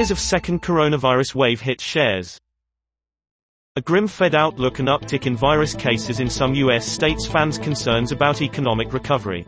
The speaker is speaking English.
Fears of second coronavirus wave hit shares. A grim Fed outlook and uptick in virus cases in some U.S. states fans concerns about economic recovery.